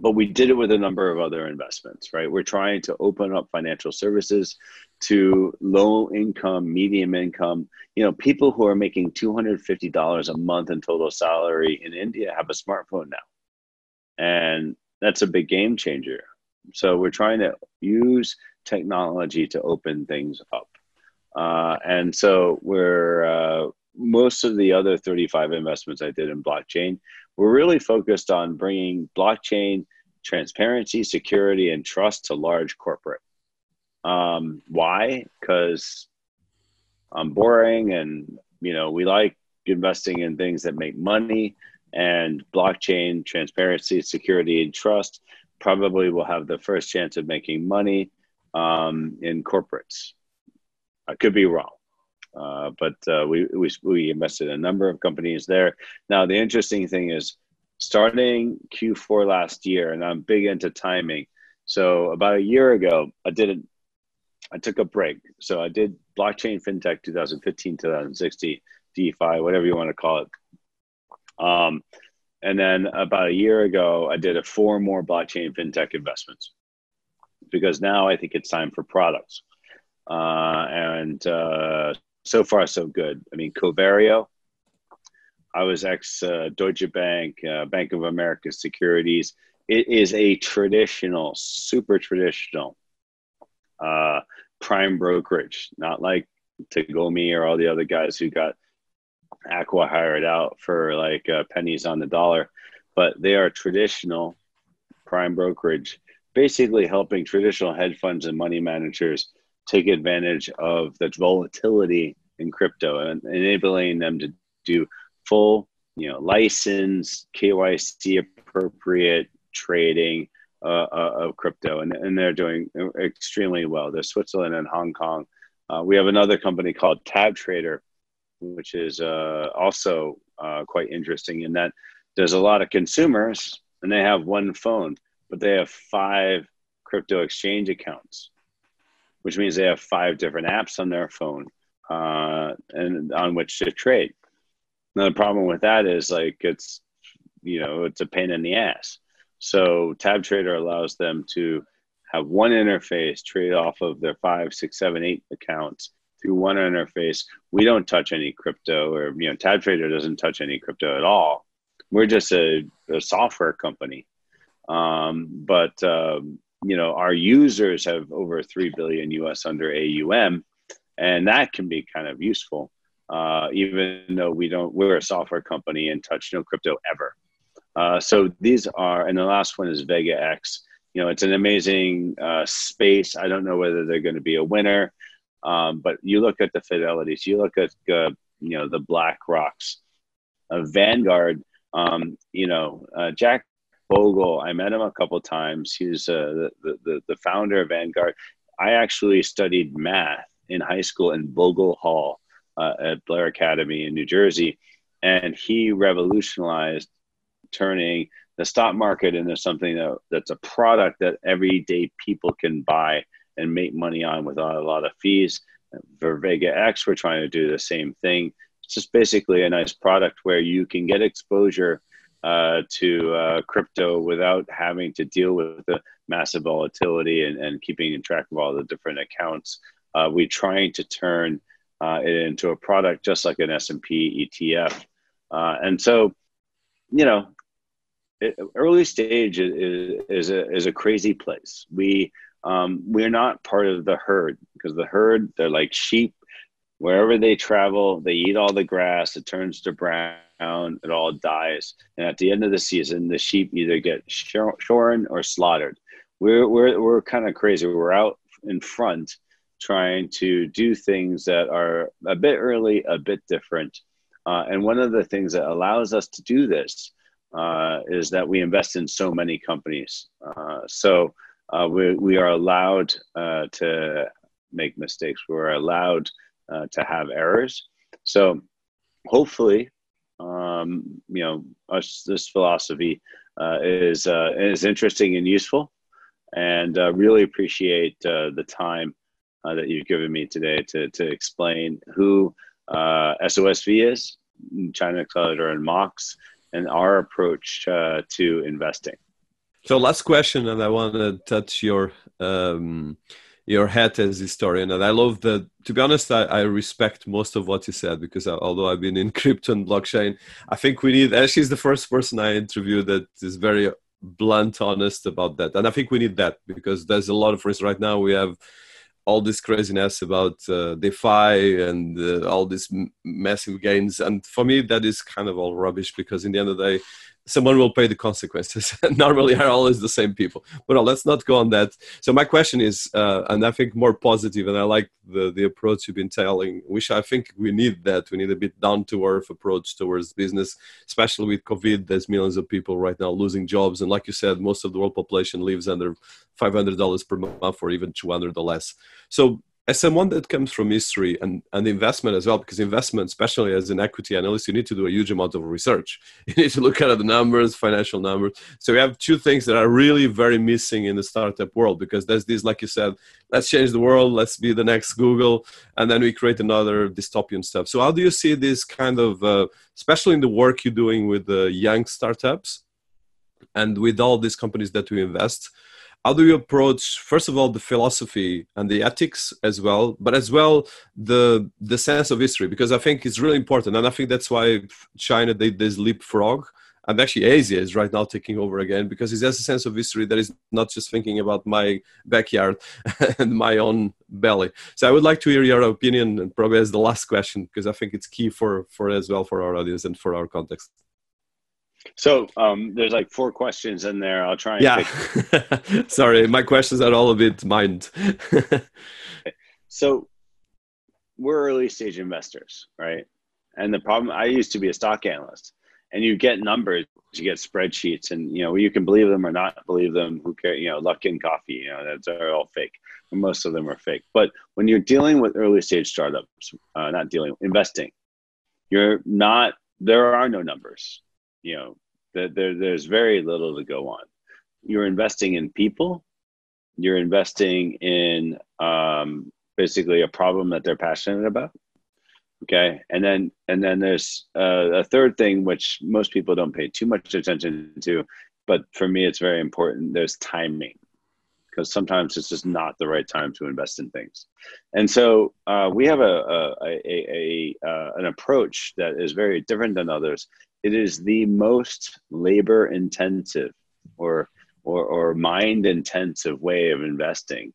but we did it with a number of other investments right we're trying to open up financial services to low income medium income you know people who are making $250 a month in total salary in india have a smartphone now and that's a big game changer. So we're trying to use technology to open things up. Uh, and so we're uh, most of the other 35 investments I did in blockchain were really focused on bringing blockchain transparency, security, and trust to large corporate. Um, why? Because I'm boring, and you know we like investing in things that make money and blockchain transparency, security, and trust probably will have the first chance of making money um, in corporates. I could be wrong, uh, but uh, we, we, we invested in a number of companies there. Now, the interesting thing is starting Q4 last year, and I'm big into timing. So about a year ago, I did it. I took a break. So I did blockchain fintech 2015, 2016, DeFi, whatever you want to call it. Um, and then about a year ago, I did a four more blockchain fintech investments because now I think it's time for products. Uh, and uh, so far, so good. I mean, Covario, I was ex uh, Deutsche Bank, uh, Bank of America Securities. It is a traditional, super traditional uh, prime brokerage, not like Tagomi or all the other guys who got acqui-hired out for like uh, pennies on the dollar, but they are traditional prime brokerage, basically helping traditional hedge funds and money managers take advantage of the volatility in crypto and enabling them to do full, you know, license, KYC appropriate trading uh, uh, of crypto, and, and they're doing extremely well. They're Switzerland and Hong Kong. Uh, we have another company called TabTrader, which is uh, also uh, quite interesting in that there's a lot of consumers and they have one phone, but they have five crypto exchange accounts, which means they have five different apps on their phone uh, and on which to trade. Now the problem with that is like it's you know it's a pain in the ass. So TabTrader allows them to have one interface trade off of their five, six, seven, eight accounts through one interface. We don't touch any crypto, or you know, TabTrader doesn't touch any crypto at all. We're just a, a software company, um, but um, you know, our users have over three billion US under AUM, and that can be kind of useful. Uh, even though we don't, we're a software company and touch no crypto ever. Uh, so these are, and the last one is VegaX. You know, it's an amazing uh, space. I don't know whether they're going to be a winner. Um, but you look at the fidelities, you look at you know the Black Rocks, uh, Vanguard. Um, you know uh, Jack Bogle. I met him a couple times. He's uh, the, the the founder of Vanguard. I actually studied math in high school in Bogle Hall uh, at Blair Academy in New Jersey, and he revolutionized turning the stock market into something that, that's a product that everyday people can buy and make money on without a lot of fees. For VegaX, we're trying to do the same thing. It's just basically a nice product where you can get exposure uh, to uh, crypto without having to deal with the massive volatility and, and keeping track of all the different accounts. Uh, we're trying to turn uh, it into a product just like an S&P ETF. Uh, and so, you know, it, early stage is, is, a, is a crazy place. We, um, we're not part of the herd because the herd, they're like sheep. Wherever they travel, they eat all the grass, it turns to brown, it all dies. And at the end of the season, the sheep either get shorn or slaughtered. We're, we're, we're kind of crazy. We're out in front trying to do things that are a bit early, a bit different. Uh, and one of the things that allows us to do this uh, is that we invest in so many companies. Uh, so uh, we, we are allowed uh, to make mistakes. We're allowed uh, to have errors. So hopefully, um, you know, us, this philosophy is is interesting and useful, and I really appreciate the time uh, that you've given me today to, to explain who uh, SOSV is, Chinaccelerator and Mox, and our approach uh, to investing. So, last question, and I want to touch your um, your hat as historian, and I love that. To be honest, I, I, respect most of what you said because uh, although I've been in crypto and blockchain, I think we need. Actually, is the first person I interviewed that is very blunt, honest about that, and I think we need that because there's a lot of risk right now. We have all this craziness about uh, DeFi and uh, all these m- massive gains. And for me, that is kind of all rubbish because in the end of the day, someone will pay the consequences. Normally, are always the same people. But let's not go on that. So my question is, uh, and I think more positive, and I like the the approach you've been telling. Which I think we need that. We need a bit down to earth approach towards business, especially with COVID. There's millions of people right now losing jobs, and like you said, most of the world population lives under five hundred dollars per month, or even two hundred or less. So as someone that comes from history and, and investment as well, because investment, especially as an equity analyst, you need to do a huge amount of research. You need to look at the numbers, financial numbers. So we have two things that are really very missing in the startup world because there's this, like you said, let's change the world, let's be the next Google, and then we create another dystopian stuff. So how do you see this kind of, uh, especially in the work you're doing with the young startups and with all these companies that we invest? How do you approach first of all the philosophy and the ethics as well but as well the the sense of history because i think it's really important. And i think that's why china did this leapfrog. And actually asia is right now taking over again because it has a sense of history that is not just thinking about my backyard and my own belly. So i would like to hear your opinion and probably as the last question because i think it's key for for as well for our audience and for our context so um, there's like four questions in there. I'll try. yeah. Sorry, my questions are all a bit mind. so we're early stage investors, right? And the problem, I used to be a stock analyst, and you get numbers, you get spreadsheets, and you know you can believe them or not believe them. Who cares? You know, luck Luckin Coffee, you know, that's are all fake. Most of them are fake. But when you're dealing with early stage startups, uh, not dealing investing, you're not. There are no numbers you know, there, there's very little to go on. You're investing in people. You're investing in um, basically a problem that they're passionate about. Okay, and then and then there's uh, a third thing which most people don't pay too much attention to, but for me it's very important. There's timing because sometimes it's just not the right time to invest in things. And so uh, we have a, a, a, a uh, an approach that is very different than others it is the most labor intensive or or, or mind intensive way of investing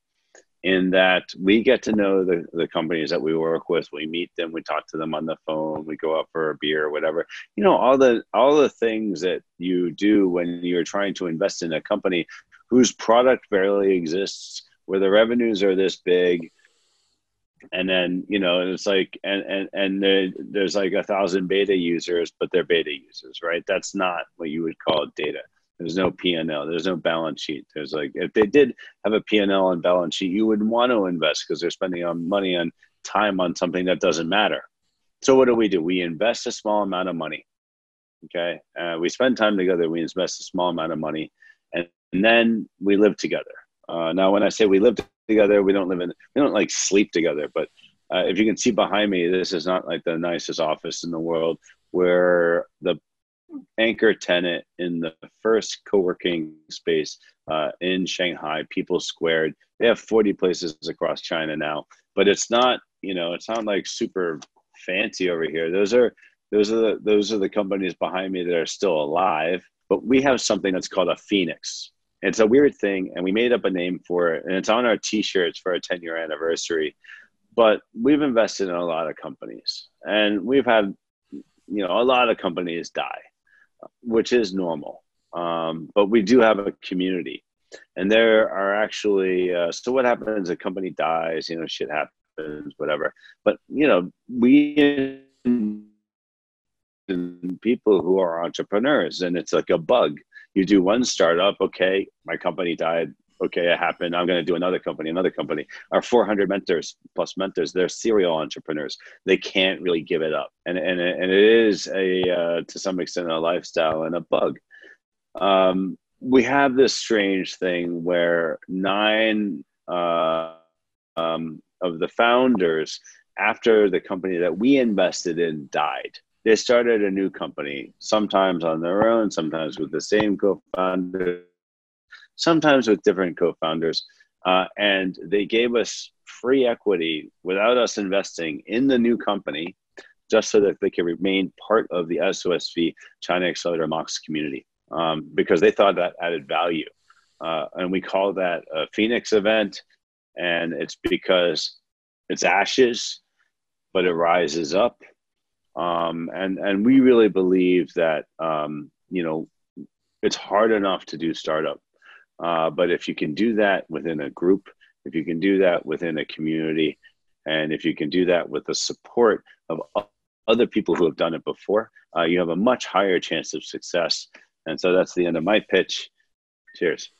in that we get to know the, the companies that we work with. We meet them. We talk to them on the phone. We go out for a beer or whatever. You know all the all the things that you do when you're trying to invest in a company whose product barely exists where the revenues are this big and then you know it's like and and and there, there's like a thousand beta users but they're beta users right? That's not what you would call data. There's no p&l there's no balance sheet. There's like if they did have a p&l and balance sheet you would want to invest because they're spending on money and time on something that doesn't matter. So what do we do? We invest a small amount of money okay? Uh, we spend time together we invest a small amount of money and, and then we live together. Uh, now when i say we live together. We don't live in, we don't like sleep together. But uh, if you can see behind me, this is not like the nicest office in the world where the anchor tenant in the first co-working space uh, in Shanghai, People Squared. They have 40 places across China now, but it's not, you know, it's not like super fancy over here. Those are those are the those are the companies behind me that are still alive. But we have something that's called a Phoenix. It's a weird thing, and we made up a name for it, and it's on our T-shirts for our 10 year anniversary. But we've invested in a lot of companies, and we've had, you know, a lot of companies die, which is normal. Um, but we do have a community, and there are actually. Uh, so what happens? A company dies, you know, shit happens, whatever. But you know, we people who are entrepreneurs, and it's like a bug you do one startup okay my company died. Okay it happened. I'm going to do another company another company. Our 400 mentors plus mentors they're serial entrepreneurs. They can't really give it up. And and, and it is a uh, to some extent a lifestyle and a bug. Um, we have this strange thing where nine uh, um, of the founders after the company that we invested in died they started a new company, sometimes on their own, sometimes with the same co founder, sometimes with different co founders. Uh, and they gave us free equity without us investing in the new company just so that they could remain part of the SOSV Chinaccelerator MOX community um, because they thought that added value. Uh, and we call that a Phoenix event. And it's because it's ashes, but it rises up um, and and we really believe that um, you know it's hard enough to do startup, uh, but if you can do that within a group, if you can do that within a community, and if you can do that with the support of other people who have done it before, uh, you have a much higher chance of success. And so that's the end of my pitch. Cheers.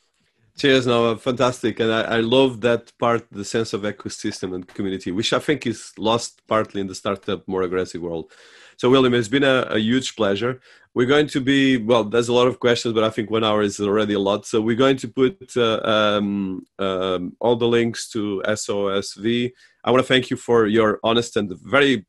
Cheers, Noah. Fantastic. And I, I love that part, the sense of ecosystem and community, which I think is lost partly in the startup, more aggressive world. So, William, it's been a, a, huge pleasure. We're going to be, well, there's a lot of questions, but I think one hour is already a lot. So, we're going to put uh, um, um, all the links to SOSV. I want to thank you for your honest and very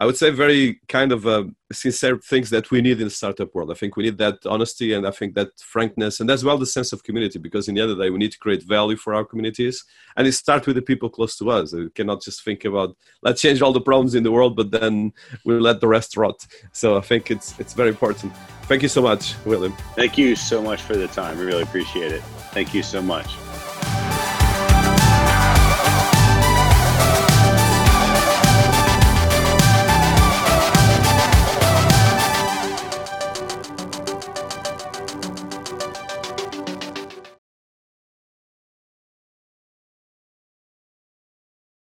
I would say very kind of uh, sincere things that we need in the startup world. I think we need that honesty and I think that frankness and as well the sense of community because in the end of the day we need to create value for our communities and it starts with the people close to us. We cannot just think about let's change all the problems in the world, but then we let the rest rot. So I think it's it's very important. Thank you so much, William. Thank you so much for the time. We really appreciate it. Thank you so much.